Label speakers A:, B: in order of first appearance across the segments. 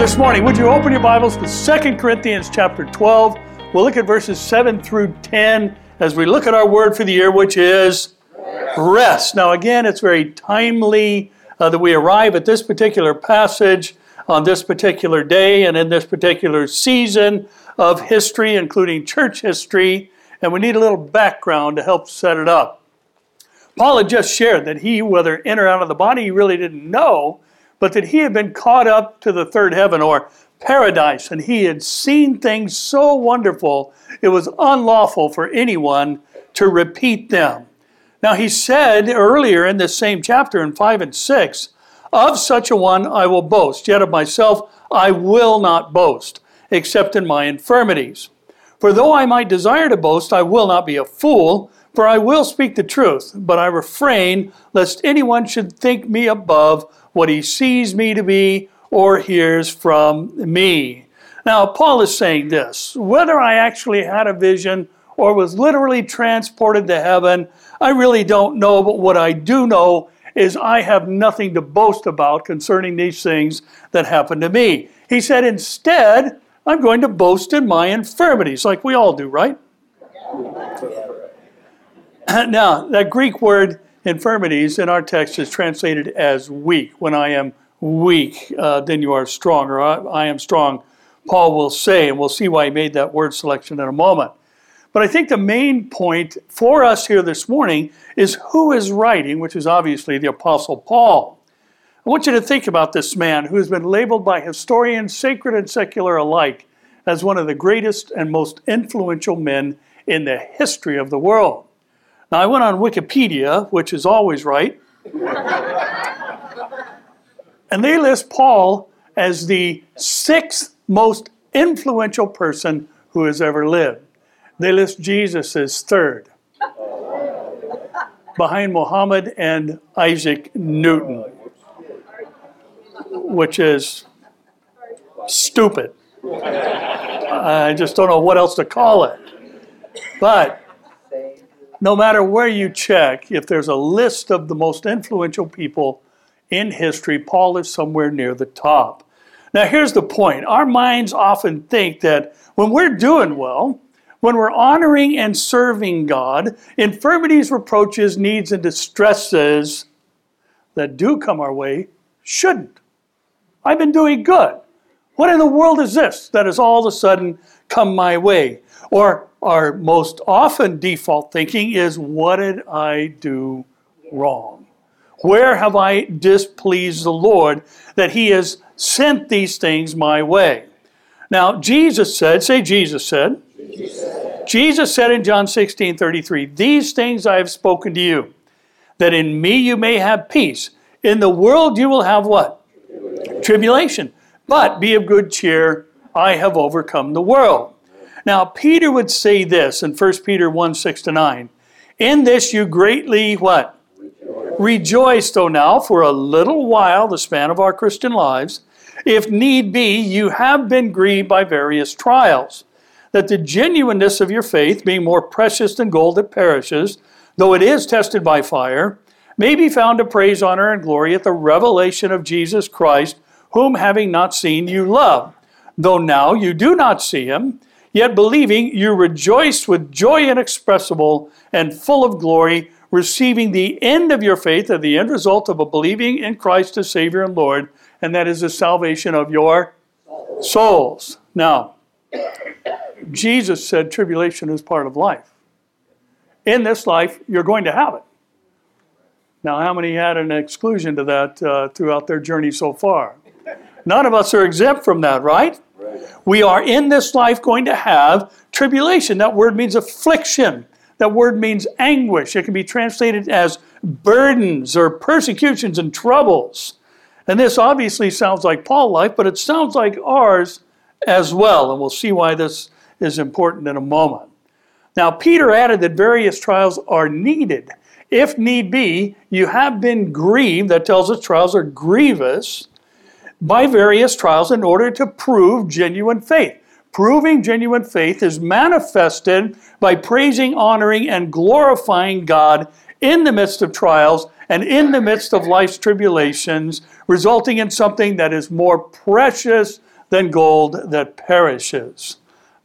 A: this morning, would you open your Bibles to 2 Corinthians chapter 12? We'll look at verses 7 through 10 as we look at our word for the year, which is rest. Now, again, it's very timely uh, that we arrive at this particular passage on this particular day and in this particular season of history, including church history, and we need a little background to help set it up. Paul had just shared that he, whether in or out of the body, he really didn't know but that he had been caught up to the third heaven or paradise, and he had seen things so wonderful it was unlawful for anyone to repeat them. Now, he said earlier in this same chapter in 5 and 6, Of such a one I will boast, yet of myself I will not boast, except in my infirmities. For though I might desire to boast, I will not be a fool, for I will speak the truth, but I refrain lest anyone should think me above what he sees me to be or hears from me. Now, Paul is saying this whether I actually had a vision or was literally transported to heaven, I really don't know, but what I do know is I have nothing to boast about concerning these things that happened to me. He said, instead, I'm going to boast in my infirmities, like we all do, right? now, that Greek word infirmities in our text is translated as weak. When I am weak, uh, then you are strong, or I, I am strong, Paul will say, and we'll see why he made that word selection in a moment. But I think the main point for us here this morning is who is writing, which is obviously the Apostle Paul. I want you to think about this man who has been labeled by historians, sacred and secular alike, as one of the greatest and most influential men in the history of the world. Now, I went on Wikipedia, which is always right, and they list Paul as the sixth most influential person who has ever lived. They list Jesus as third, behind Muhammad and Isaac Newton, which is stupid. I just don't know what else to call it. But no matter where you check, if there's a list of the most influential people in history, Paul is somewhere near the top. Now, here's the point our minds often think that when we're doing well, when we're honoring and serving God, infirmities, reproaches, needs, and distresses that do come our way shouldn't. I've been doing good. What in the world is this that has all of a sudden come my way? Or our most often default thinking is, What did I do wrong? Where have I displeased the Lord that He has sent these things my way? Now, Jesus said, say, Jesus said, Jesus said, in John 16 33, These things I have spoken to you, that in me you may have peace. In the world you will have what? Tribulation. Tribulation. But be of good cheer, I have overcome the world. Now, Peter would say this in 1 Peter 1 6 to 9. In this you greatly what? Rejoice. Rejoice, though now, for a little while, the span of our Christian lives, if need be, you have been grieved by various trials, that the genuineness of your faith, being more precious than gold that perishes, though it is tested by fire, may be found to praise, honor, and glory at the revelation of Jesus Christ, whom having not seen you love. Though now you do not see him, Yet believing, you rejoice with joy inexpressible and full of glory, receiving the end of your faith, or the end result of a believing in Christ as Savior and Lord, and that is the salvation of your souls. Now, Jesus said tribulation is part of life. In this life, you're going to have it. Now, how many had an exclusion to that uh, throughout their journey so far? None of us are exempt from that, right? We are in this life going to have tribulation. That word means affliction. That word means anguish. It can be translated as burdens or persecutions and troubles. And this obviously sounds like Paul's life, but it sounds like ours as well. And we'll see why this is important in a moment. Now, Peter added that various trials are needed. If need be, you have been grieved. That tells us trials are grievous by various trials in order to prove genuine faith. Proving genuine faith is manifested by praising, honoring, and glorifying God in the midst of trials and in the midst of life's tribulations, resulting in something that is more precious than gold that perishes.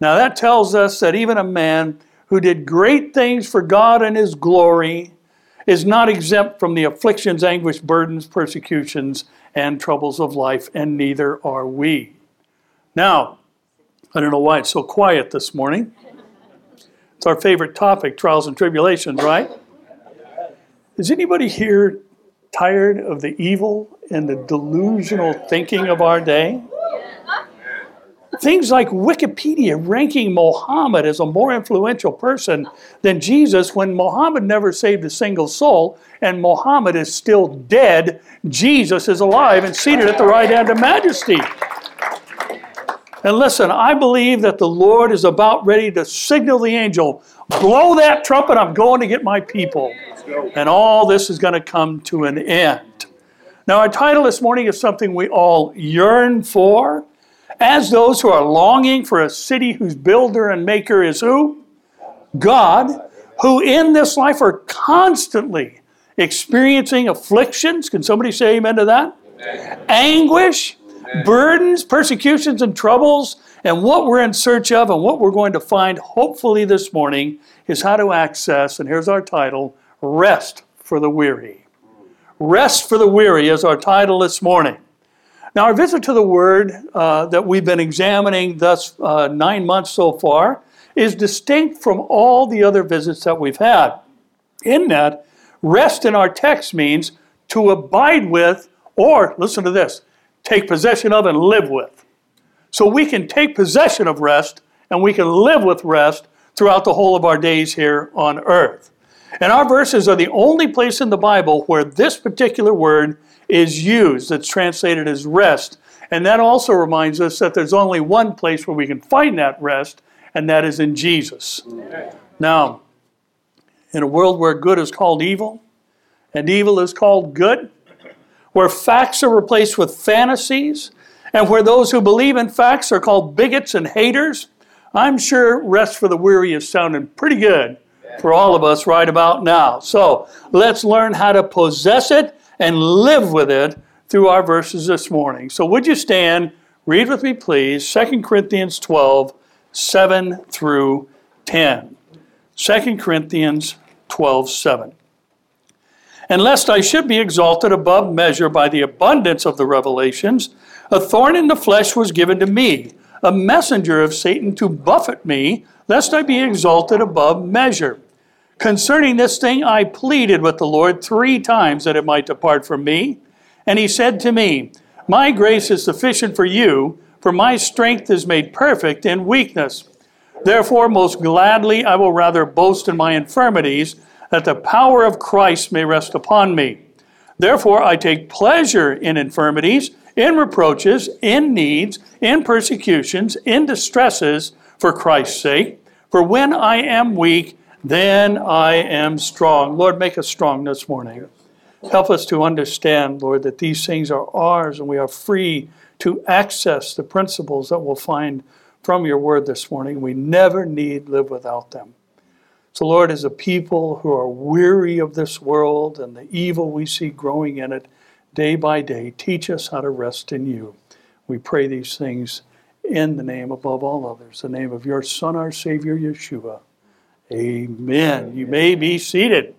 A: Now that tells us that even a man who did great things for God and his glory is not exempt from the afflictions, anguish, burdens, persecutions, and troubles of life, and neither are we. Now, I don't know why it's so quiet this morning. It's our favorite topic, trials and tribulations, right? Is anybody here tired of the evil and the delusional thinking of our day? Things like Wikipedia ranking Mohammed as a more influential person than Jesus when Mohammed never saved a single soul and Mohammed is still dead. Jesus is alive and seated at the right hand of majesty. And listen, I believe that the Lord is about ready to signal the angel, blow that trumpet, I'm going to get my people. And all this is going to come to an end. Now, our title this morning is something we all yearn for as those who are longing for a city whose builder and maker is who? God, who in this life are constantly experiencing afflictions. Can somebody say amen to that? Amen. Anguish, amen. burdens, persecutions, and troubles. And what we're in search of and what we're going to find, hopefully, this morning is how to access, and here's our title Rest for the Weary. Rest for the Weary is our title this morning. Now, our visit to the Word uh, that we've been examining thus uh, nine months so far is distinct from all the other visits that we've had. In that, rest in our text means to abide with, or listen to this, take possession of and live with. So we can take possession of rest and we can live with rest throughout the whole of our days here on earth. And our verses are the only place in the Bible where this particular word is used. It's translated as rest. And that also reminds us that there's only one place where we can find that rest, and that is in Jesus. Now, in a world where good is called evil and evil is called good, where facts are replaced with fantasies, and where those who believe in facts are called bigots and haters, I'm sure rest for the weary is sounding pretty good for all of us right about now. So let's learn how to possess it and live with it through our verses this morning. So, would you stand? Read with me, please, 2 Corinthians 12, 7 through 10. 2 Corinthians 12, 7. And lest I should be exalted above measure by the abundance of the revelations, a thorn in the flesh was given to me, a messenger of Satan to buffet me, lest I be exalted above measure. Concerning this thing, I pleaded with the Lord three times that it might depart from me. And he said to me, My grace is sufficient for you, for my strength is made perfect in weakness. Therefore, most gladly I will rather boast in my infirmities, that the power of Christ may rest upon me. Therefore, I take pleasure in infirmities, in reproaches, in needs, in persecutions, in distresses, for Christ's sake. For when I am weak, then I am strong. Lord, make us strong this morning. Help us to understand, Lord, that these things are ours and we are free to access the principles that we'll find from your word this morning. We never need live without them. So, Lord, as a people who are weary of this world and the evil we see growing in it day by day, teach us how to rest in you. We pray these things in the name above all others, the name of your Son, our Savior, Yeshua. Amen. You may be seated.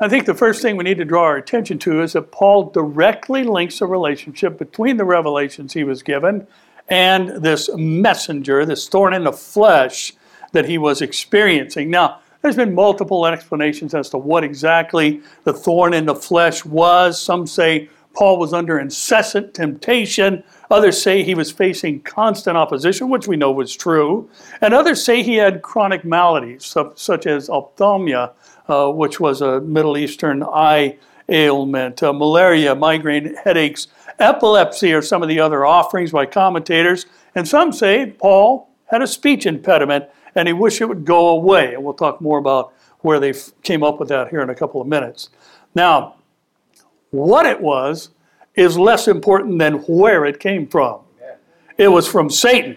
A: I think the first thing we need to draw our attention to is that Paul directly links a relationship between the revelations he was given and this messenger, this thorn in the flesh that he was experiencing. Now, there's been multiple explanations as to what exactly the thorn in the flesh was. Some say Paul was under incessant temptation. Others say he was facing constant opposition, which we know was true. And others say he had chronic maladies, such as ophthalmia, uh, which was a Middle Eastern eye ailment, uh, malaria, migraine, headaches, epilepsy are some of the other offerings by commentators. And some say Paul had a speech impediment and he wished it would go away. And we'll talk more about where they came up with that here in a couple of minutes. Now, what it was is less important than where it came from. It was from Satan.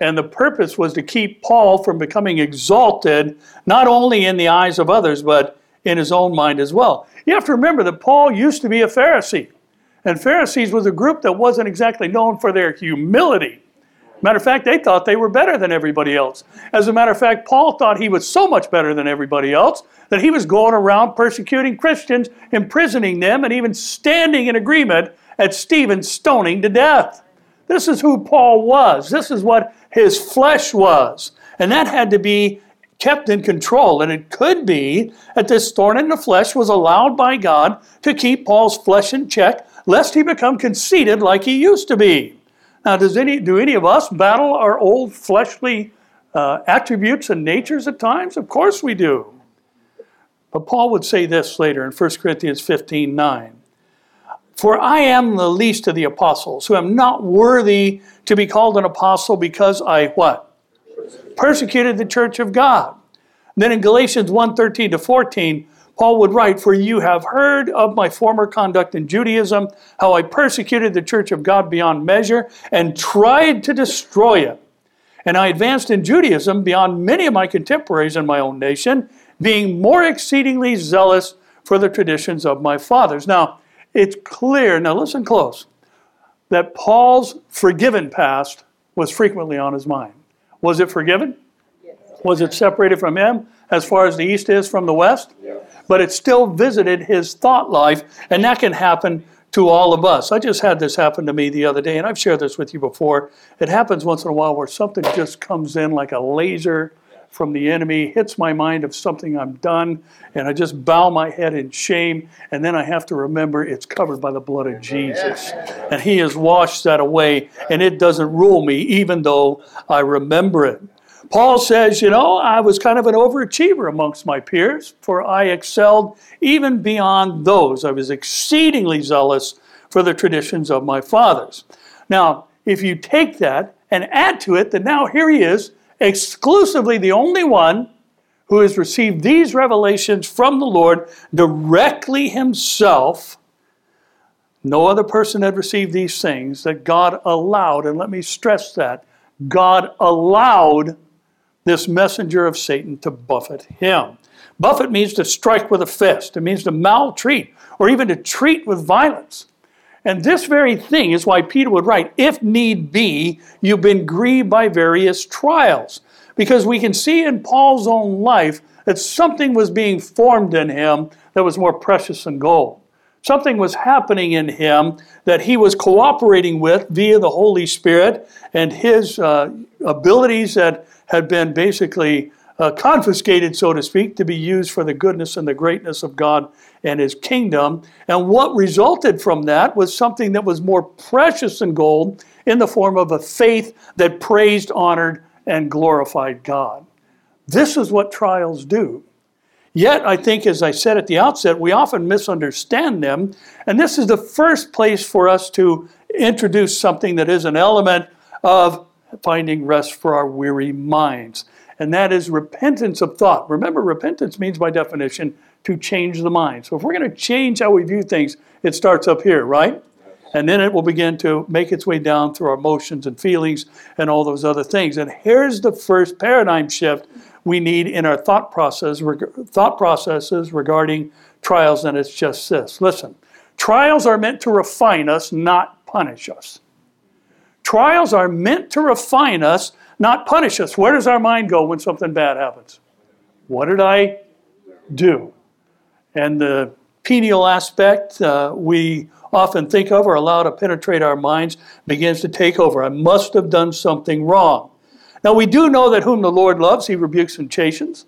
A: And the purpose was to keep Paul from becoming exalted, not only in the eyes of others, but in his own mind as well. You have to remember that Paul used to be a Pharisee. And Pharisees was a group that wasn't exactly known for their humility. Matter of fact, they thought they were better than everybody else. As a matter of fact, Paul thought he was so much better than everybody else that he was going around persecuting Christians, imprisoning them, and even standing in agreement at Stephen's stoning to death. This is who Paul was. This is what his flesh was. And that had to be kept in control. And it could be that this thorn in the flesh was allowed by God to keep Paul's flesh in check, lest he become conceited like he used to be. Now, does any, do any of us battle our old fleshly uh, attributes and natures at times? Of course we do. But Paul would say this later in 1 Corinthians 15 9. For I am the least of the apostles, who am not worthy to be called an apostle because I what? Persecuted the church of God. then in Galatians 1 13 to 14, Paul would write, For you have heard of my former conduct in Judaism, how I persecuted the church of God beyond measure and tried to destroy it. And I advanced in Judaism beyond many of my contemporaries in my own nation, being more exceedingly zealous for the traditions of my fathers. Now, it's clear, now listen close, that Paul's forgiven past was frequently on his mind. Was it forgiven? Yes. Was it separated from him as far as the east is from the west? Yeah but it still visited his thought life, and that can happen to all of us. I just had this happen to me the other day, and I've shared this with you before. It happens once in a while where something just comes in like a laser from the enemy, hits my mind of something I'm done, and I just bow my head in shame, and then I have to remember it's covered by the blood of Jesus. And He has washed that away, and it doesn't rule me, even though I remember it. Paul says, you know, I was kind of an overachiever amongst my peers, for I excelled even beyond those. I was exceedingly zealous for the traditions of my fathers. Now, if you take that and add to it that now here he is, exclusively the only one who has received these revelations from the Lord directly himself. No other person had received these things that God allowed, and let me stress that God allowed this messenger of Satan to buffet him. Buffet means to strike with a fist, it means to maltreat, or even to treat with violence. And this very thing is why Peter would write, if need be, you've been grieved by various trials. Because we can see in Paul's own life that something was being formed in him that was more precious than gold. Something was happening in him that he was cooperating with via the Holy Spirit and his uh, abilities that had been basically uh, confiscated, so to speak, to be used for the goodness and the greatness of God and His kingdom. And what resulted from that was something that was more precious than gold in the form of a faith that praised, honored, and glorified God. This is what trials do. Yet, I think, as I said at the outset, we often misunderstand them. And this is the first place for us to introduce something that is an element of finding rest for our weary minds. And that is repentance of thought. Remember, repentance means, by definition, to change the mind. So if we're going to change how we view things, it starts up here, right? And then it will begin to make its way down through our emotions and feelings and all those other things. And here's the first paradigm shift we need in our thought process, thought processes regarding trials, and it's just this. Listen, trials are meant to refine us, not punish us. Trials are meant to refine us, not punish us. Where does our mind go when something bad happens? What did I do? And the penial aspect uh, we often think of or allow to penetrate our minds begins to take over. I must have done something wrong. Now, we do know that whom the Lord loves, he rebukes and chastens.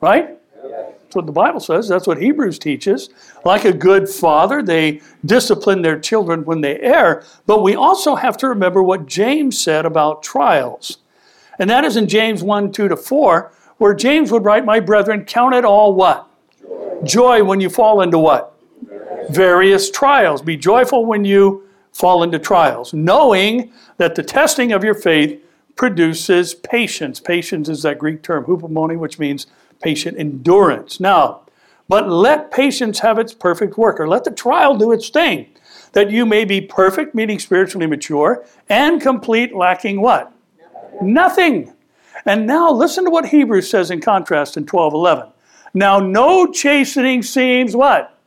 A: Right? That's what the Bible says. That's what Hebrews teaches. Like a good father, they discipline their children when they err. But we also have to remember what James said about trials. And that is in James 1 2 to 4, where James would write, My brethren, count it all what? Joy, Joy when you fall into what? Various. Various trials. Be joyful when you fall into trials, knowing that the testing of your faith produces patience. Patience is that Greek term, hupomone, which means patient endurance. Now, but let patience have its perfect work, or let the trial do its thing, that you may be perfect, meaning spiritually mature, and complete, lacking what? Nothing. And now listen to what Hebrews says in contrast in 12:11. Now no chastening seems what?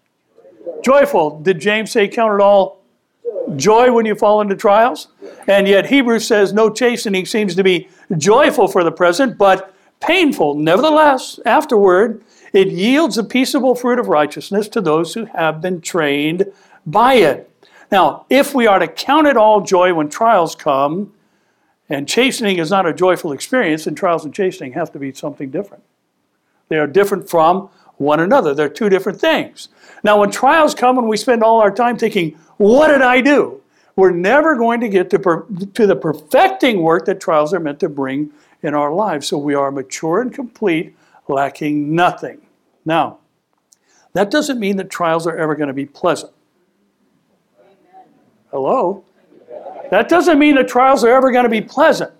A: Joyful. Did James say count it all joy when you fall into trials? And yet Hebrews says no chastening seems to be joyful for the present, but painful. Nevertheless, afterward, it yields a peaceable fruit of righteousness to those who have been trained by it. Now, if we are to count it all joy when trials come, and chastening is not a joyful experience, then trials and chastening have to be something different. They are different from one another. They're two different things. Now, when trials come and we spend all our time thinking, what did I do? We're never going to get to, per- to the perfecting work that trials are meant to bring in our lives. So we are mature and complete, lacking nothing. Now, that doesn't mean that trials are ever going to be pleasant. Hello? That doesn't mean that trials are ever going to be pleasant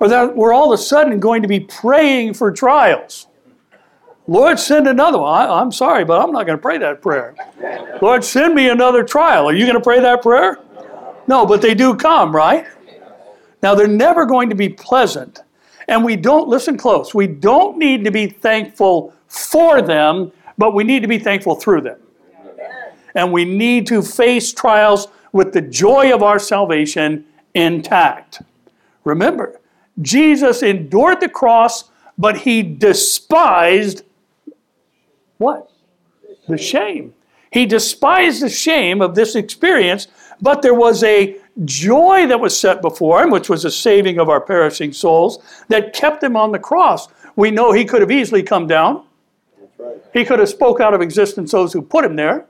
A: or that we're all of a sudden going to be praying for trials. Lord, send another one. I, am sorry, but I'm not going to pray that prayer. Lord, send me another trial. Are you going to pray that prayer? No, but they do come, right? Now, they're never going to be pleasant. And we don't, listen close, we don't need to be thankful for them, but we need to be thankful through them. And we need to face trials with the joy of our salvation intact. Remember, Jesus endured the cross, but he despised what? The shame. He despised the shame of this experience, but there was a joy that was set before him, which was the saving of our perishing souls, that kept him on the cross. We know he could have easily come down. Right. He could have spoke out of existence those who put him there.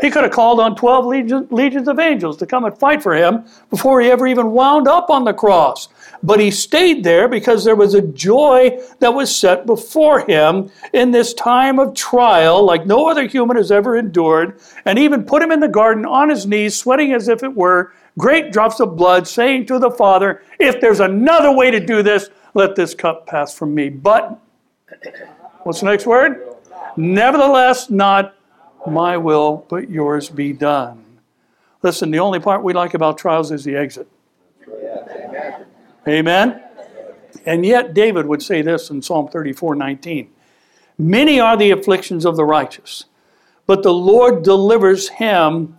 A: He could have called on 12 legions, legions of angels to come and fight for him before he ever even wound up on the cross. But he stayed there because there was a joy that was set before him in this time of trial, like no other human has ever endured, and even put him in the garden on his knees, sweating as if it were great drops of blood, saying to the Father, If there's another way to do this, let this cup pass from me. But, what's the next word? Nevertheless, not my will, but yours be done. Listen, the only part we like about trials is the exit. Amen. And yet, David would say this in Psalm 34 19. Many are the afflictions of the righteous, but the Lord delivers him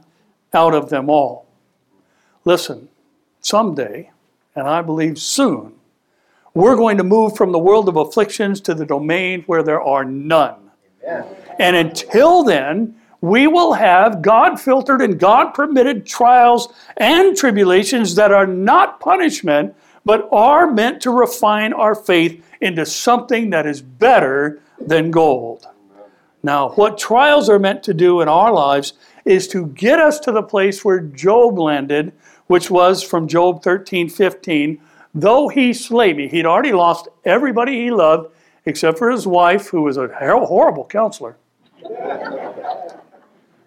A: out of them all. Listen, someday, and I believe soon, we're going to move from the world of afflictions to the domain where there are none. Amen. And until then, we will have God filtered and God permitted trials and tribulations that are not punishment, but are meant to refine our faith into something that is better than gold. Now, what trials are meant to do in our lives is to get us to the place where Job landed, which was from Job 13 15. Though he slay me, he'd already lost everybody he loved except for his wife, who was a horrible counselor.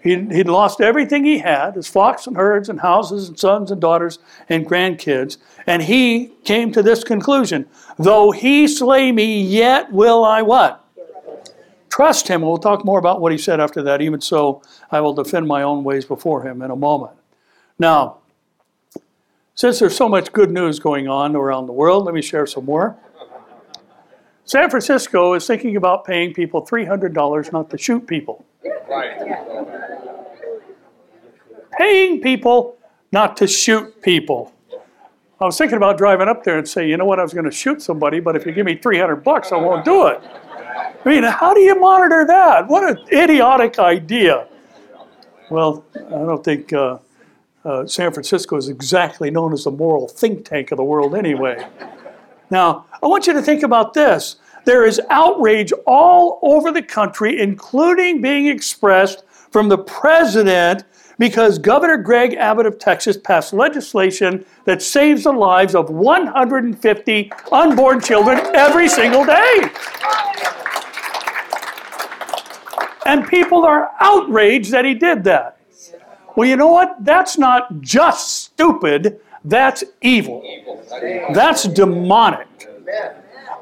A: He'd, he'd lost everything he had his flocks and herds and houses and sons and daughters and grandkids. And he came to this conclusion though he slay me, yet will I what? Trust him. We'll talk more about what he said after that. Even so, I will defend my own ways before him in a moment. Now, since there's so much good news going on around the world, let me share some more. San Francisco is thinking about paying people $300 not to shoot people. Paying people not to shoot people. I was thinking about driving up there and say, you know what, I was going to shoot somebody, but if you give me 300 bucks, I won't do it. I mean, how do you monitor that? What an idiotic idea. Well, I don't think uh, uh, San Francisco is exactly known as the moral think tank of the world anyway. Now, I want you to think about this. There is outrage all over the country, including being expressed from the president because Governor Greg Abbott of Texas passed legislation that saves the lives of 150 unborn children every single day. And people are outraged that he did that. Well, you know what? That's not just stupid, that's evil. That's demonic.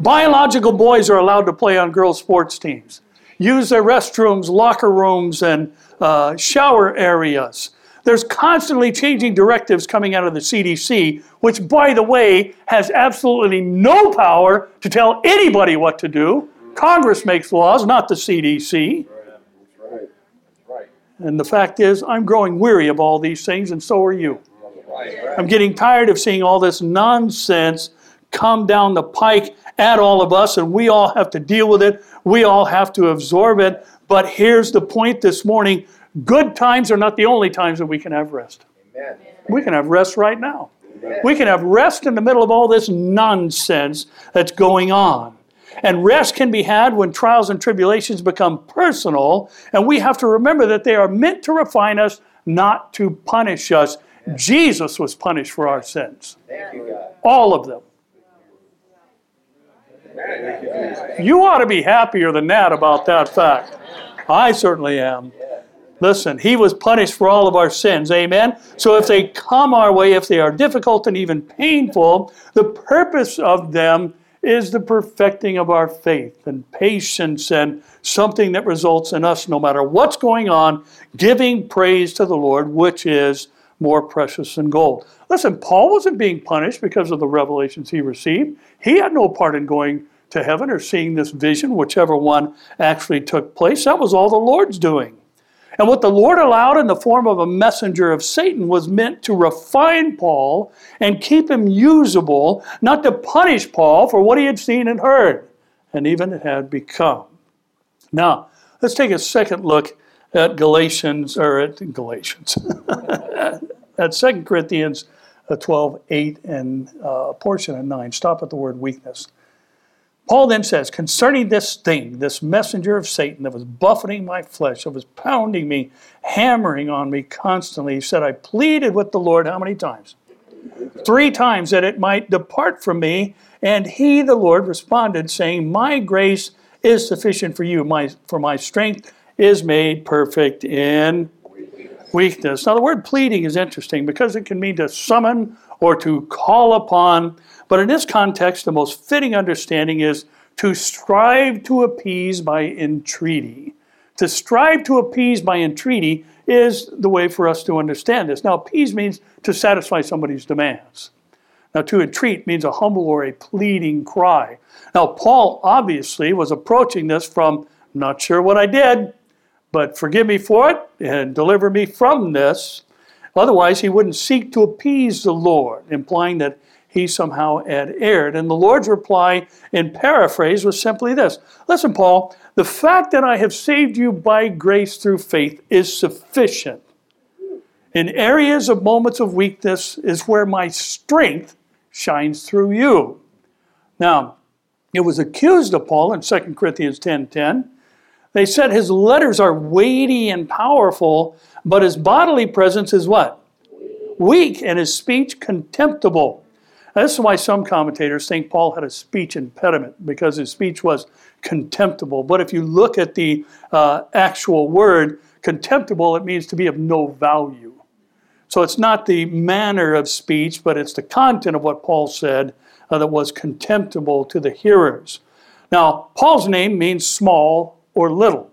A: Biological boys are allowed to play on girls' sports teams, use their restrooms, locker rooms, and uh, shower areas. There's constantly changing directives coming out of the CDC, which, by the way, has absolutely no power to tell anybody what to do. Congress makes laws, not the CDC. And the fact is, I'm growing weary of all these things, and so are you. I'm getting tired of seeing all this nonsense come down the pike at all of us, and we all have to deal with it. We all have to absorb it. But here's the point this morning good times are not the only times that we can have rest. Amen. We can have rest right now. Amen. We can have rest in the middle of all this nonsense that's going on. And rest can be had when trials and tribulations become personal, and we have to remember that they are meant to refine us, not to punish us. Jesus was punished for our sins. All of them. You ought to be happier than that about that fact. I certainly am. Listen, he was punished for all of our sins. Amen. So if they come our way, if they are difficult and even painful, the purpose of them is the perfecting of our faith and patience and something that results in us, no matter what's going on, giving praise to the Lord, which is more precious than gold. Listen, Paul wasn't being punished because of the revelations he received. He had no part in going to heaven or seeing this vision, whichever one actually took place. That was all the Lord's doing. And what the Lord allowed in the form of a messenger of Satan was meant to refine Paul and keep him usable, not to punish Paul for what he had seen and heard, and even it had become. Now, let's take a second look at Galatians, or at Galatians, at 2 Corinthians uh, 12, 8, and uh, portion of 9. Stop at the word weakness. Paul then says, concerning this thing, this messenger of Satan that was buffeting my flesh, that was pounding me, hammering on me constantly, he said, I pleaded with the Lord how many times? Three times that it might depart from me. And he, the Lord, responded, saying, My grace is sufficient for you, my, for my strength is made perfect in weakness. Now, the word pleading is interesting because it can mean to summon or to call upon. But in this context, the most fitting understanding is to strive to appease by entreaty. To strive to appease by entreaty is the way for us to understand this. Now, appease means to satisfy somebody's demands. Now, to entreat means a humble or a pleading cry. Now, Paul obviously was approaching this from, not sure what I did, but forgive me for it and deliver me from this. Otherwise, he wouldn't seek to appease the Lord, implying that he somehow had erred. And the Lord's reply, in paraphrase, was simply this Listen, Paul, the fact that I have saved you by grace through faith is sufficient. In areas of moments of weakness is where my strength shines through you. Now, it was accused of Paul in 2 Corinthians 10:10. 10, they said his letters are weighty and powerful, but his bodily presence is what? Weak, and his speech contemptible. Now, this is why some commentators think Paul had a speech impediment, because his speech was contemptible. But if you look at the uh, actual word, contemptible, it means to be of no value. So it's not the manner of speech, but it's the content of what Paul said uh, that was contemptible to the hearers. Now, Paul's name means small or little.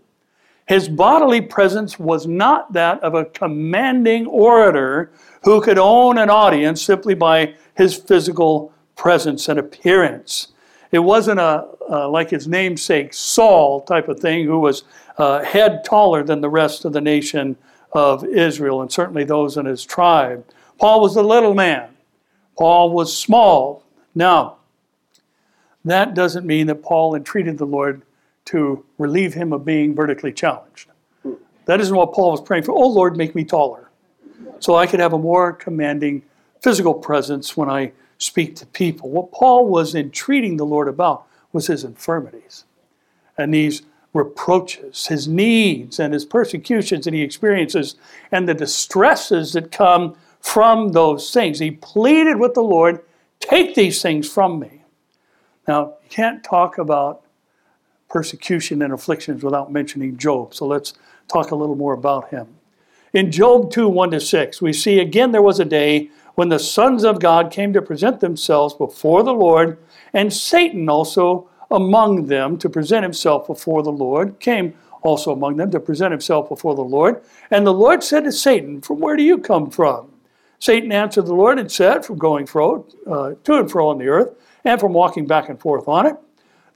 A: His bodily presence was not that of a commanding orator who could own an audience simply by his physical presence and appearance. It wasn't a, uh, like his namesake Saul type of thing, who was uh, head taller than the rest of the nation of Israel, and certainly those in his tribe. Paul was a little man. Paul was small. Now, that doesn't mean that Paul entreated the Lord to relieve him of being vertically challenged. That isn't what Paul was praying for. Oh Lord, make me taller so I could have a more commanding physical presence when I speak to people. What Paul was entreating the Lord about was his infirmities and these reproaches, his needs and his persecutions that he experiences, and the distresses that come from those things. He pleaded with the Lord, take these things from me. Now, you can't talk about persecution and afflictions without mentioning Job. So let's talk a little more about him. In Job 2 1 to 6, we see again there was a day when the sons of God came to present themselves before the Lord, and Satan also among them to present himself before the Lord, came also among them to present himself before the Lord. And the Lord said to Satan, From where do you come from? Satan answered the Lord and said, From going fro, uh, to and fro on the earth, and from walking back and forth on it.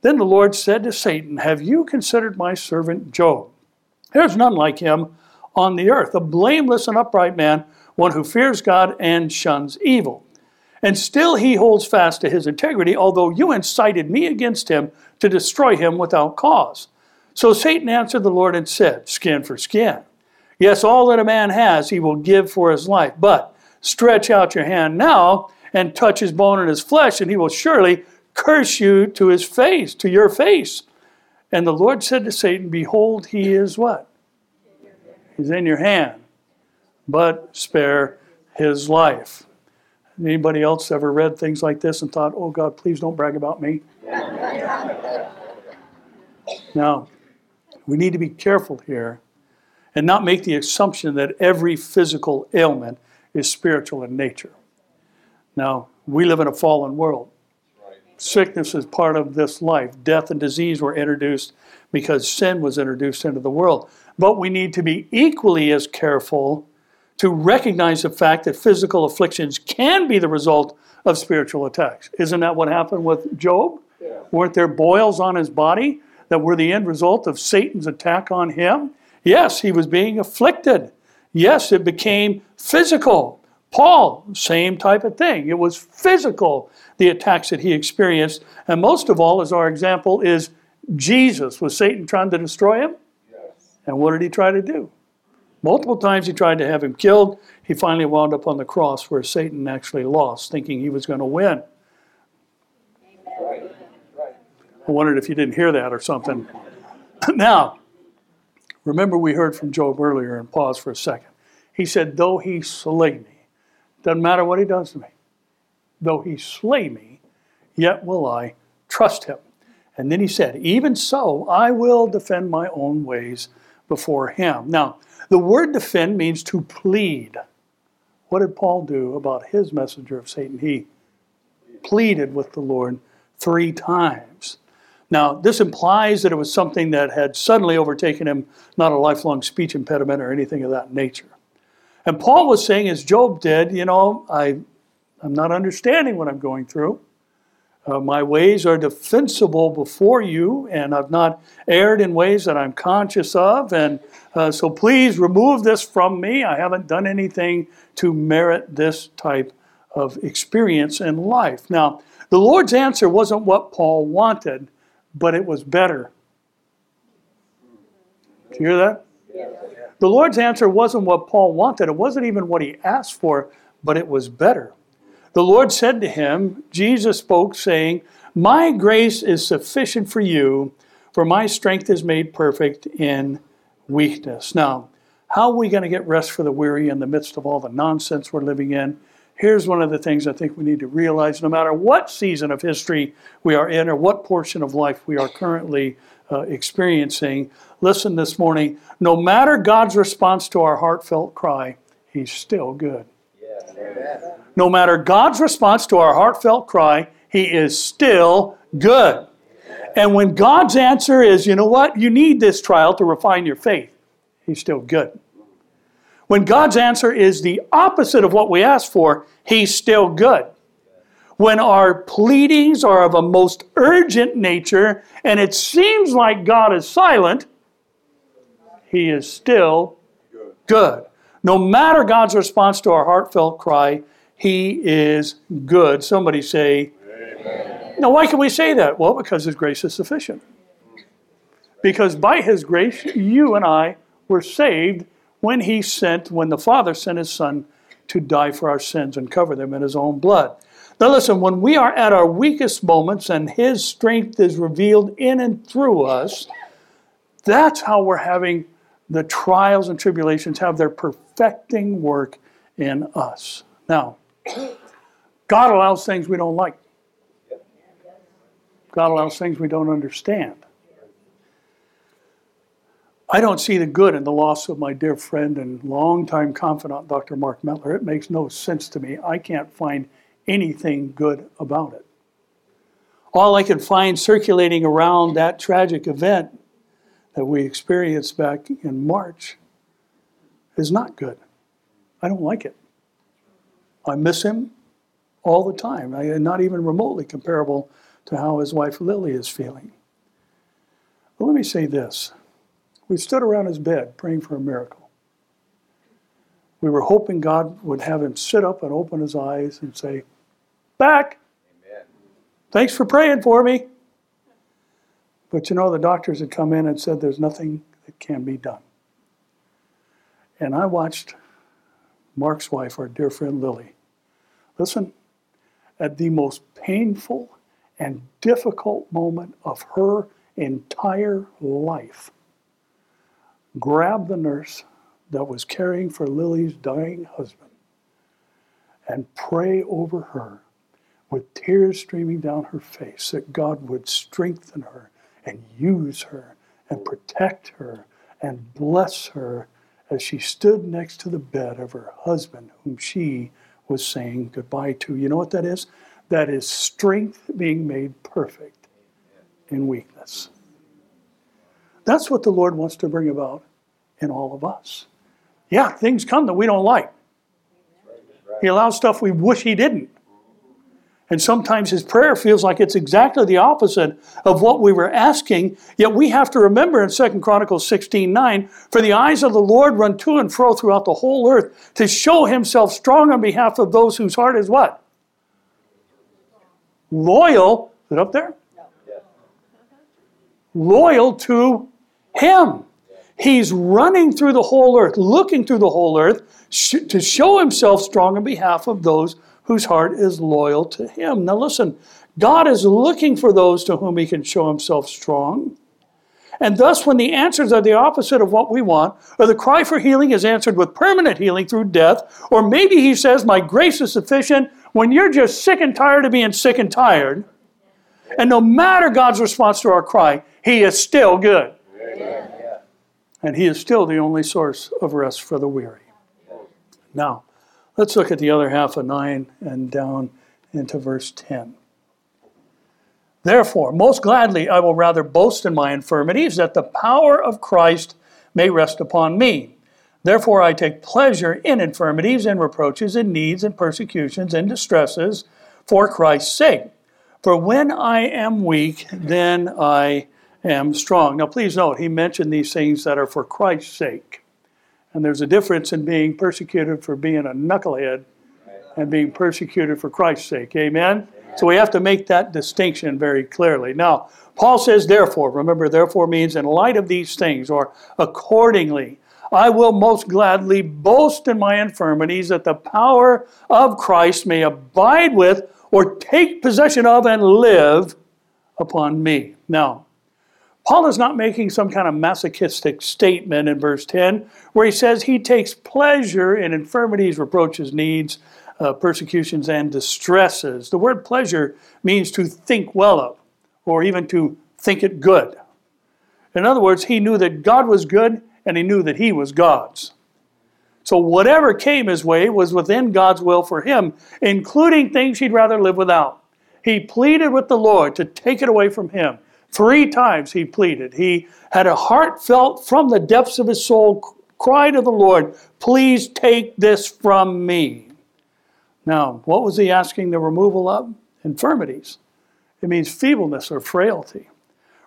A: Then the Lord said to Satan, Have you considered my servant Job? There's none like him on the earth, a blameless and upright man, one who fears God and shuns evil. And still he holds fast to his integrity, although you incited me against him to destroy him without cause. So Satan answered the Lord and said, Skin for skin. Yes, all that a man has he will give for his life, but stretch out your hand now and touch his bone and his flesh, and he will surely curse you to his face, to your face. And the Lord said to Satan, Behold, he is what? He's in your hand, but spare his life. Anybody else ever read things like this and thought, oh God, please don't brag about me? now, we need to be careful here and not make the assumption that every physical ailment is spiritual in nature. Now, we live in a fallen world. Sickness is part of this life. Death and disease were introduced because sin was introduced into the world. But we need to be equally as careful to recognize the fact that physical afflictions can be the result of spiritual attacks. Isn't that what happened with Job? Yeah. Weren't there boils on his body that were the end result of Satan's attack on him? Yes, he was being afflicted. Yes, it became physical. Paul, same type of thing. It was physical, the attacks that he experienced. And most of all, as our example, is Jesus. Was Satan trying to destroy him? Yes. And what did he try to do? Multiple times he tried to have him killed. He finally wound up on the cross where Satan actually lost, thinking he was going to win. I wondered if you didn't hear that or something. now, remember we heard from Job earlier and pause for a second. He said, Though he slay me, doesn't matter what he does to me, though he slay me, yet will I trust him. And then he said, Even so, I will defend my own ways before him. Now, the word defend means to plead. What did Paul do about his messenger of Satan? He pleaded with the Lord three times. Now, this implies that it was something that had suddenly overtaken him, not a lifelong speech impediment or anything of that nature. And Paul was saying, as Job did, you know, I, I'm not understanding what I'm going through. Uh, my ways are defensible before you, and I've not erred in ways that I'm conscious of. And uh, so please remove this from me. I haven't done anything to merit this type of experience in life. Now, the Lord's answer wasn't what Paul wanted, but it was better. Do you hear that? The Lord's answer wasn't what Paul wanted, it wasn't even what he asked for, but it was better. The Lord said to him, Jesus spoke, saying, My grace is sufficient for you, for my strength is made perfect in weakness. Now, how are we going to get rest for the weary in the midst of all the nonsense we're living in? Here's one of the things I think we need to realize no matter what season of history we are in or what portion of life we are currently uh, experiencing, listen this morning no matter God's response to our heartfelt cry, He's still good. No matter God's response to our heartfelt cry, He is still good. And when God's answer is, you know what, you need this trial to refine your faith, He's still good. When God's answer is the opposite of what we ask for, He's still good. When our pleadings are of a most urgent nature and it seems like God is silent, He is still good. No matter God's response to our heartfelt cry, He is good. Somebody say, Amen. Now, why can we say that? Well, because His grace is sufficient. Because by His grace, you and I were saved when He sent, when the Father sent His Son to die for our sins and cover them in His own blood. Now, listen, when we are at our weakest moments and His strength is revealed in and through us, that's how we're having the trials and tribulations have their perfecting work in us. Now, God allows things we don't like. God allows things we don't understand. I don't see the good in the loss of my dear friend and longtime confidant, Dr. Mark Mettler. It makes no sense to me. I can't find anything good about it. All I can find circulating around that tragic event that we experienced back in March is not good. I don't like it. I miss him all the time. I, not even remotely comparable to how his wife Lily is feeling. But let me say this. We stood around his bed praying for a miracle. We were hoping God would have him sit up and open his eyes and say, Back. Amen. Thanks for praying for me. But you know, the doctors had come in and said there's nothing that can be done. And I watched Mark's wife, our dear friend Lily, listen, at the most painful and difficult moment of her entire life, grab the nurse that was caring for Lily's dying husband and pray over her with tears streaming down her face that God would strengthen her and use her and protect her and bless her as she stood next to the bed of her husband, whom she was saying goodbye to. You know what that is? That is strength being made perfect in weakness. That's what the Lord wants to bring about in all of us. Yeah, things come that we don't like. He allows stuff we wish He didn't. And sometimes his prayer feels like it's exactly the opposite of what we were asking. Yet we have to remember in 2 Chronicles 16 9, for the eyes of the Lord run to and fro throughout the whole earth to show himself strong on behalf of those whose heart is what? Loyal. Is it up there? Loyal to him. He's running through the whole earth, looking through the whole earth to show himself strong on behalf of those whose heart is loyal to him. Now, listen, God is looking for those to whom he can show himself strong. And thus, when the answers are the opposite of what we want, or the cry for healing is answered with permanent healing through death, or maybe he says, My grace is sufficient, when you're just sick and tired of being sick and tired, and no matter God's response to our cry, he is still good. Amen. And he is still the only source of rest for the weary. Now, Let's look at the other half of 9 and down into verse 10. Therefore, most gladly I will rather boast in my infirmities, that the power of Christ may rest upon me. Therefore, I take pleasure in infirmities and reproaches and needs and persecutions and distresses for Christ's sake. For when I am weak, then I am strong. Now, please note, he mentioned these things that are for Christ's sake. And there's a difference in being persecuted for being a knucklehead and being persecuted for Christ's sake. Amen? So we have to make that distinction very clearly. Now, Paul says, therefore, remember, therefore means in light of these things, or accordingly, I will most gladly boast in my infirmities that the power of Christ may abide with or take possession of and live upon me. Now, Paul is not making some kind of masochistic statement in verse 10 where he says he takes pleasure in infirmities, reproaches, needs, uh, persecutions, and distresses. The word pleasure means to think well of, or even to think it good. In other words, he knew that God was good and he knew that he was God's. So whatever came his way was within God's will for him, including things he'd rather live without. He pleaded with the Lord to take it away from him. Three times he pleaded. He had a heartfelt, from the depths of his soul, cry to the Lord, Please take this from me. Now, what was he asking the removal of? Infirmities. It means feebleness or frailty.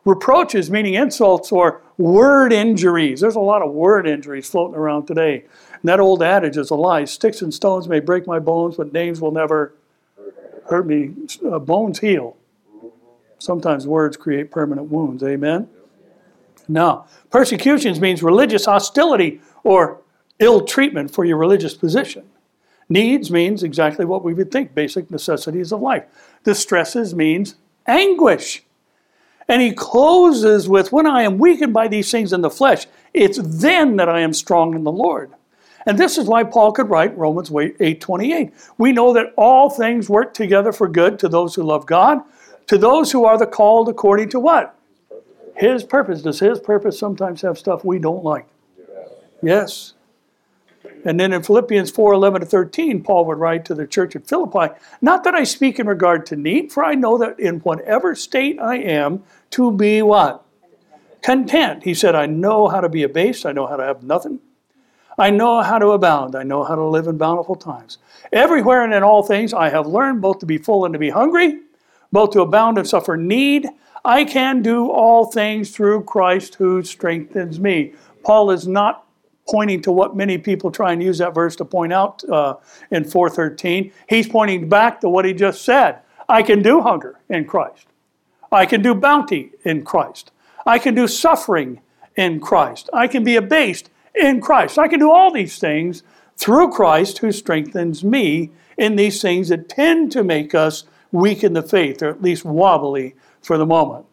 A: Reproaches, meaning insults or word injuries. There's a lot of word injuries floating around today. And that old adage is a lie. Sticks and stones may break my bones, but names will never hurt me. Uh, bones heal. Sometimes words create permanent wounds. Amen? Now, persecutions means religious hostility or ill treatment for your religious position. Needs means exactly what we would think basic necessities of life. Distresses means anguish. And he closes with, When I am weakened by these things in the flesh, it's then that I am strong in the Lord. And this is why Paul could write Romans 8:28. We know that all things work together for good to those who love God, to those who are the called according to what? His purpose. Does his purpose sometimes have stuff we don't like? Yes. And then in Philippians 4 11 to 13, Paul would write to the church at Philippi, Not that I speak in regard to need, for I know that in whatever state I am, to be what? Content. He said, I know how to be abased, I know how to have nothing. I know how to abound, I know how to live in bountiful times. Everywhere and in all things I have learned both to be full and to be hungry, both to abound and suffer need. I can do all things through Christ who strengthens me. Paul is not pointing to what many people try and use that verse to point out uh, in 413. He's pointing back to what he just said. I can do hunger in Christ. I can do bounty in Christ. I can do suffering in Christ. I can be abased in Christ. I can do all these things through Christ who strengthens me in these things that tend to make us weak in the faith, or at least wobbly for the moment.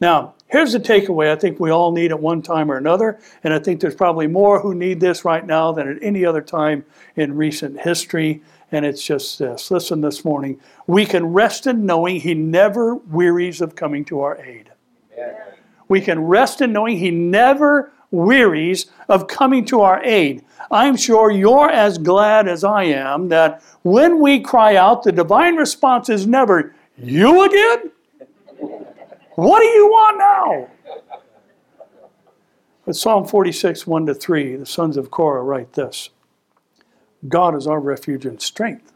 A: Now, here's the takeaway I think we all need at one time or another, and I think there's probably more who need this right now than at any other time in recent history, and it's just this. Listen this morning. We can rest in knowing He never wearies of coming to our aid. We can rest in knowing He never wearies of coming to our aid. I'm sure you're as glad as I am that when we cry out, the divine response is never, You again? What do you want now? But Psalm 46, 1 to 3, the sons of Korah write this God is our refuge and strength,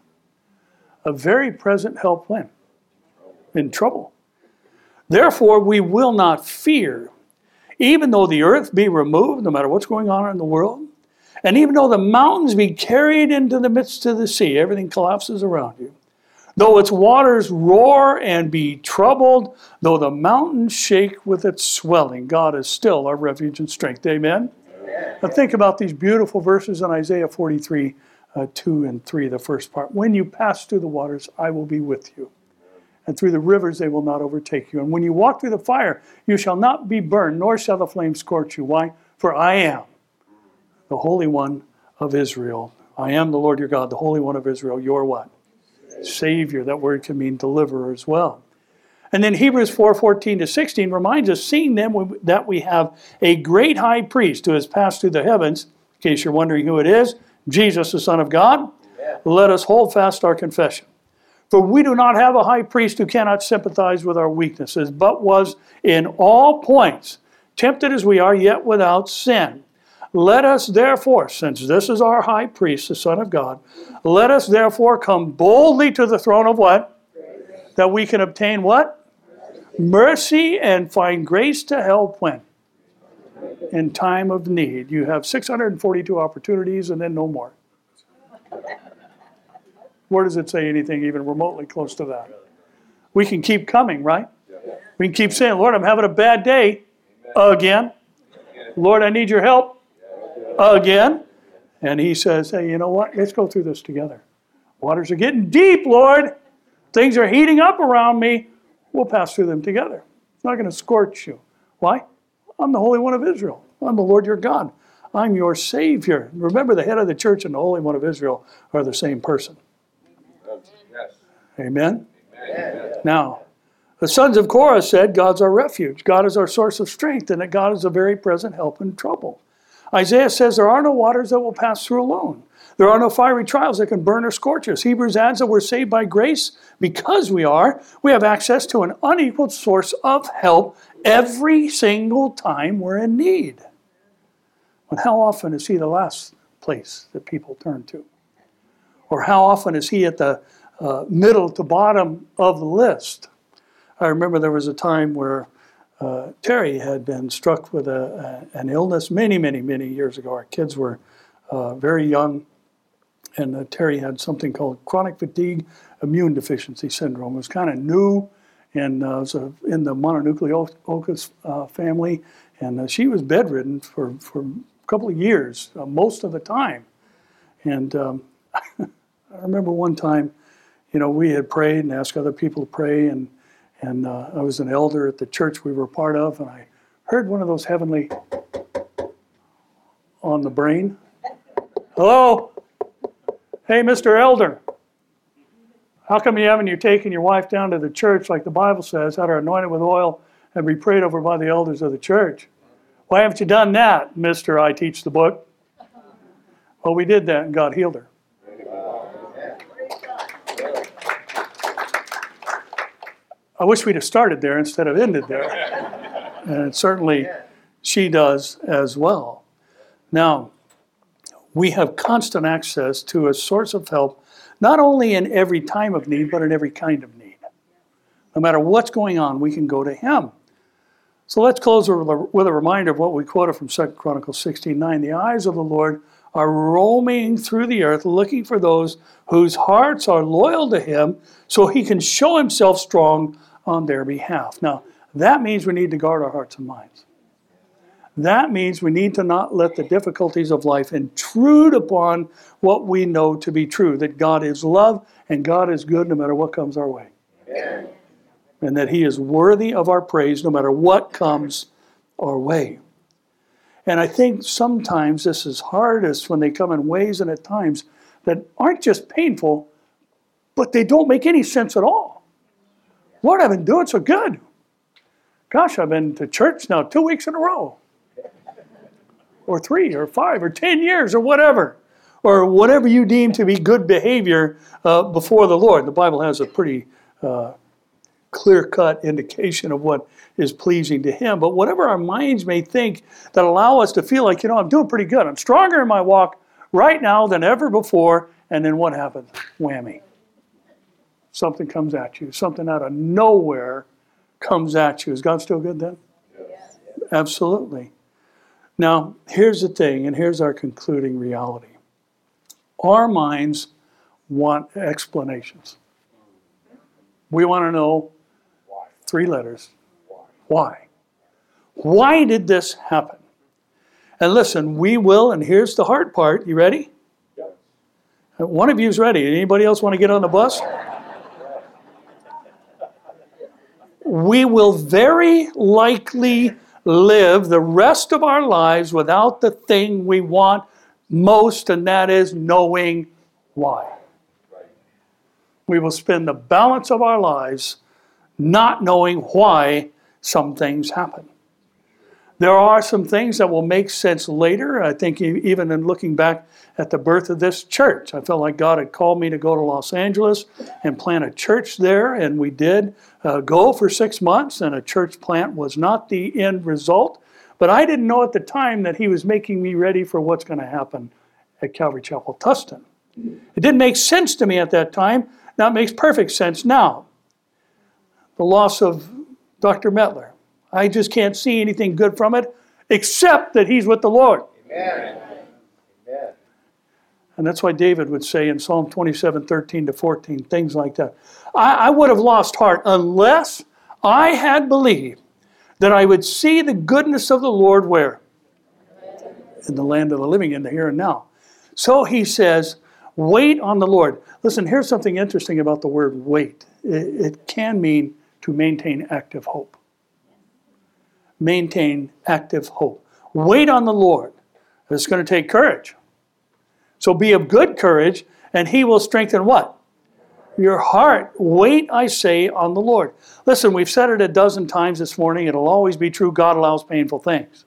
A: a very present help when? In trouble. Therefore, we will not fear, even though the earth be removed, no matter what's going on in the world, and even though the mountains be carried into the midst of the sea, everything collapses around you. Though its waters roar and be troubled, though the mountains shake with its swelling, God is still our refuge and strength. Amen? Amen. Now think about these beautiful verses in Isaiah 43 uh, 2 and 3, the first part. When you pass through the waters, I will be with you and through the rivers they will not overtake you. And when you walk through the fire, you shall not be burned, nor shall the flame scorch you. Why? For I am the Holy One of Israel. I am the Lord your God, the Holy One of Israel, your what? Savior. That word can mean deliverer as well. And then Hebrews 4 14 to 16 reminds us, seeing then that we have a great high priest who has passed through the heavens, in case you're wondering who it is, Jesus, the Son of God, yeah. let us hold fast our confession. For we do not have a high priest who cannot sympathize with our weaknesses, but was in all points tempted as we are, yet without sin. Let us therefore, since this is our high priest, the Son of God, let us therefore come boldly to the throne of what? That we can obtain what? Mercy and find grace to help when? In time of need. You have 642 opportunities and then no more. Where does it say anything even remotely close to that? We can keep coming, right? We can keep saying, Lord, I'm having a bad day again. Lord, I need your help again. And he says, Hey, you know what? Let's go through this together. Waters are getting deep, Lord. Things are heating up around me. We'll pass through them together. It's not going to scorch you. Why? I'm the Holy One of Israel. I'm the Lord your God. I'm your Savior. Remember, the head of the church and the Holy One of Israel are the same person. Amen? Amen? Now, the sons of Korah said, God's our refuge, God is our source of strength, and that God is a very present help in trouble. Isaiah says there are no waters that will pass through alone. There are no fiery trials that can burn or scorch us. Hebrews adds that we're saved by grace because we are. We have access to an unequaled source of help every single time we're in need. But how often is He the last place that people turn to? Or how often is He at the uh, middle to bottom of the list. I remember there was a time where uh, Terry had been struck with a, a, an illness many, many, many years ago. Our kids were uh, very young, and uh, Terry had something called chronic fatigue immune deficiency syndrome. It was kind of new, and uh, was a, in the mononucleosis uh, family, and she was bedridden for, for a couple of years, most of the time. And um, I remember one time you know, we had prayed and asked other people to pray, and and uh, I was an elder at the church we were part of, and I heard one of those heavenly on the brain. Hello, hey, Mr. Elder. How come you haven't you taken your wife down to the church like the Bible says, had her anointed with oil and be prayed over by the elders of the church? Why haven't you done that, Mister? I teach the book. Well, we did that, and God healed her. I wish we'd have started there instead of ended there. And certainly she does as well. Now, we have constant access to a source of help, not only in every time of need, but in every kind of need. No matter what's going on, we can go to Him. So let's close with a reminder of what we quoted from 2 Chronicles 16:9. The eyes of the Lord are roaming through the earth looking for those whose hearts are loyal to him so he can show himself strong on their behalf. Now, that means we need to guard our hearts and minds. That means we need to not let the difficulties of life intrude upon what we know to be true that God is love and God is good no matter what comes our way. Amen. And that He is worthy of our praise no matter what comes our way. And I think sometimes this is hardest when they come in ways and at times that aren't just painful, but they don't make any sense at all. Lord, I've been doing so good. Gosh, I've been to church now two weeks in a row or three or five or ten years or whatever, or whatever you deem to be good behavior uh, before the Lord. The Bible has a pretty uh, clear cut indication of what is pleasing to Him. But whatever our minds may think that allow us to feel like, you know, I'm doing pretty good, I'm stronger in my walk right now than ever before, and then what happens? Whammy. Something comes at you, something out of nowhere comes at you. Is God still good then? Yes. Absolutely. Now, here's the thing, and here's our concluding reality. Our minds want explanations. We want to know three letters. Why? Why did this happen? And listen, we will, and here's the hard part. You ready? One of you is ready. Anybody else want to get on the bus? We will very likely live the rest of our lives without the thing we want most, and that is knowing why. We will spend the balance of our lives not knowing why some things happen. There are some things that will make sense later. I think even in looking back at the birth of this church, I felt like God had called me to go to Los Angeles and plant a church there, and we did uh, go for six months, and a church plant was not the end result. But I didn't know at the time that He was making me ready for what's going to happen at Calvary Chapel Tustin. It didn't make sense to me at that time. Now it makes perfect sense now. The loss of Dr. Metler I just can't see anything good from it except that he's with the Lord. Amen. Amen. And that's why David would say in Psalm 27 13 to 14, things like that. I, I would have lost heart unless I had believed that I would see the goodness of the Lord where? In the land of the living, in the here and now. So he says, wait on the Lord. Listen, here's something interesting about the word wait. It, it can mean to maintain active hope maintain active hope. Wait on the Lord. It's going to take courage. So be of good courage, and He will strengthen what? Your heart. Wait, I say, on the Lord. Listen, we've said it a dozen times this morning. It'll always be true. God allows painful things.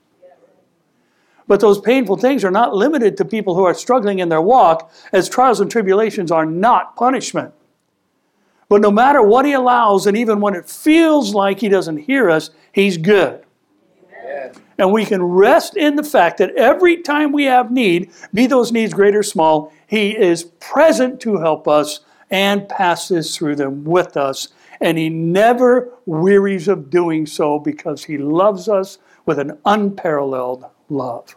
A: But those painful things are not limited to people who are struggling in their walk, as trials and tribulations are not punishment. But no matter what He allows, and even when it feels like He doesn't hear us, He's good. And we can rest in the fact that every time we have need, be those needs great or small, He is present to help us and passes through them with us. And He never wearies of doing so because He loves us with an unparalleled love.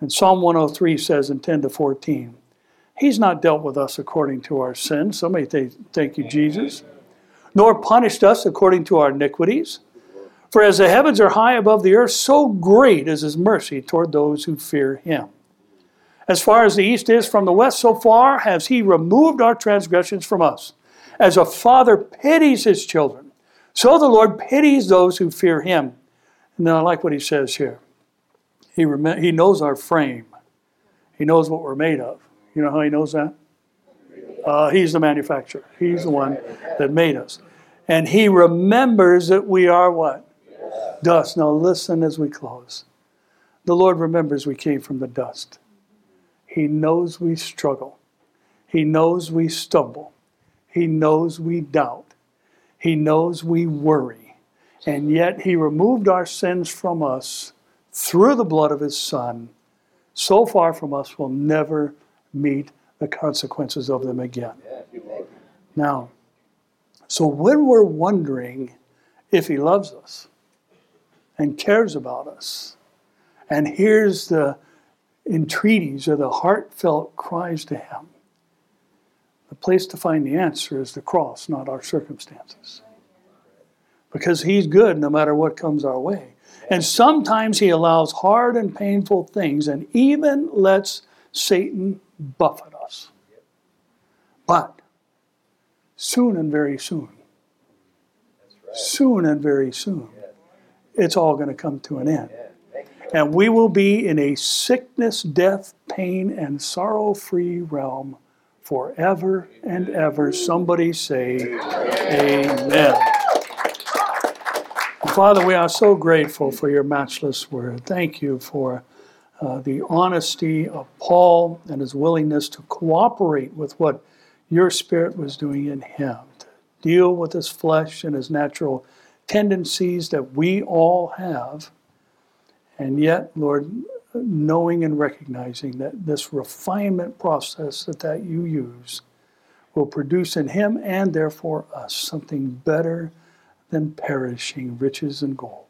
A: And Psalm 103 says in 10 to 14, He's not dealt with us according to our sins. Somebody say, Thank you, Jesus. Nor punished us according to our iniquities. For as the heavens are high above the earth, so great is his mercy toward those who fear him. As far as the east is from the west, so far has he removed our transgressions from us. As a father pities his children, so the Lord pities those who fear him. And then I like what he says here. He, rem- he knows our frame, he knows what we're made of. You know how he knows that? Uh, he's the manufacturer, he's the one that made us. And he remembers that we are what? Dust. Now listen as we close. The Lord remembers we came from the dust. He knows we struggle. He knows we stumble. He knows we doubt. He knows we worry. And yet He removed our sins from us through the blood of His Son. So far from us, we'll never meet the consequences of them again. Now, so when we're wondering if He loves us, and cares about us and hears the entreaties or the heartfelt cries to Him, the place to find the answer is the cross, not our circumstances. Because He's good no matter what comes our way. And sometimes He allows hard and painful things and even lets Satan buffet us. But soon and very soon, soon and very soon, it's all going to come to an end. And we will be in a sickness, death, pain, and sorrow free realm forever and ever. Somebody say, Amen. Father, we are so grateful for your matchless word. Thank you for uh, the honesty of Paul and his willingness to cooperate with what your spirit was doing in him, to deal with his flesh and his natural tendencies that we all have and yet, Lord, knowing and recognizing that this refinement process that, that you use will produce in him and therefore us something better than perishing riches and gold.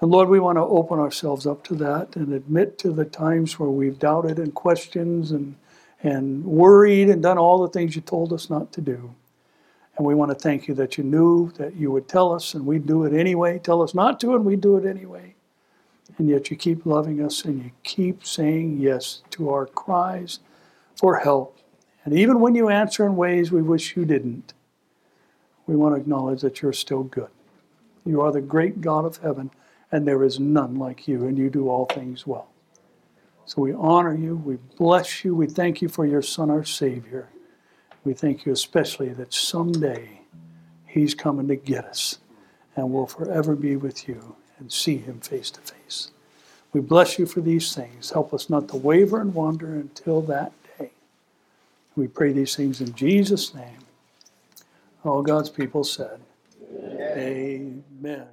A: And Lord, we want to open ourselves up to that and admit to the times where we've doubted and questioned and, and worried and done all the things you told us not to do. And we want to thank you that you knew that you would tell us and we'd do it anyway. Tell us not to and we'd do it anyway and yet you keep loving us and you keep saying yes to our cries for help. And even when you answer in ways we wish you didn't, we want to acknowledge that you're still good. You are the great God of heaven, and there is none like you, and you do all things well. So we honor you, we bless you, we thank you for your Son, our Savior. We thank you especially that someday He's coming to get us, and we'll forever be with you and see him face to face. We bless you for these things. Help us not to waver and wander until that day. We pray these things in Jesus' name. All God's people said, Amen. Amen.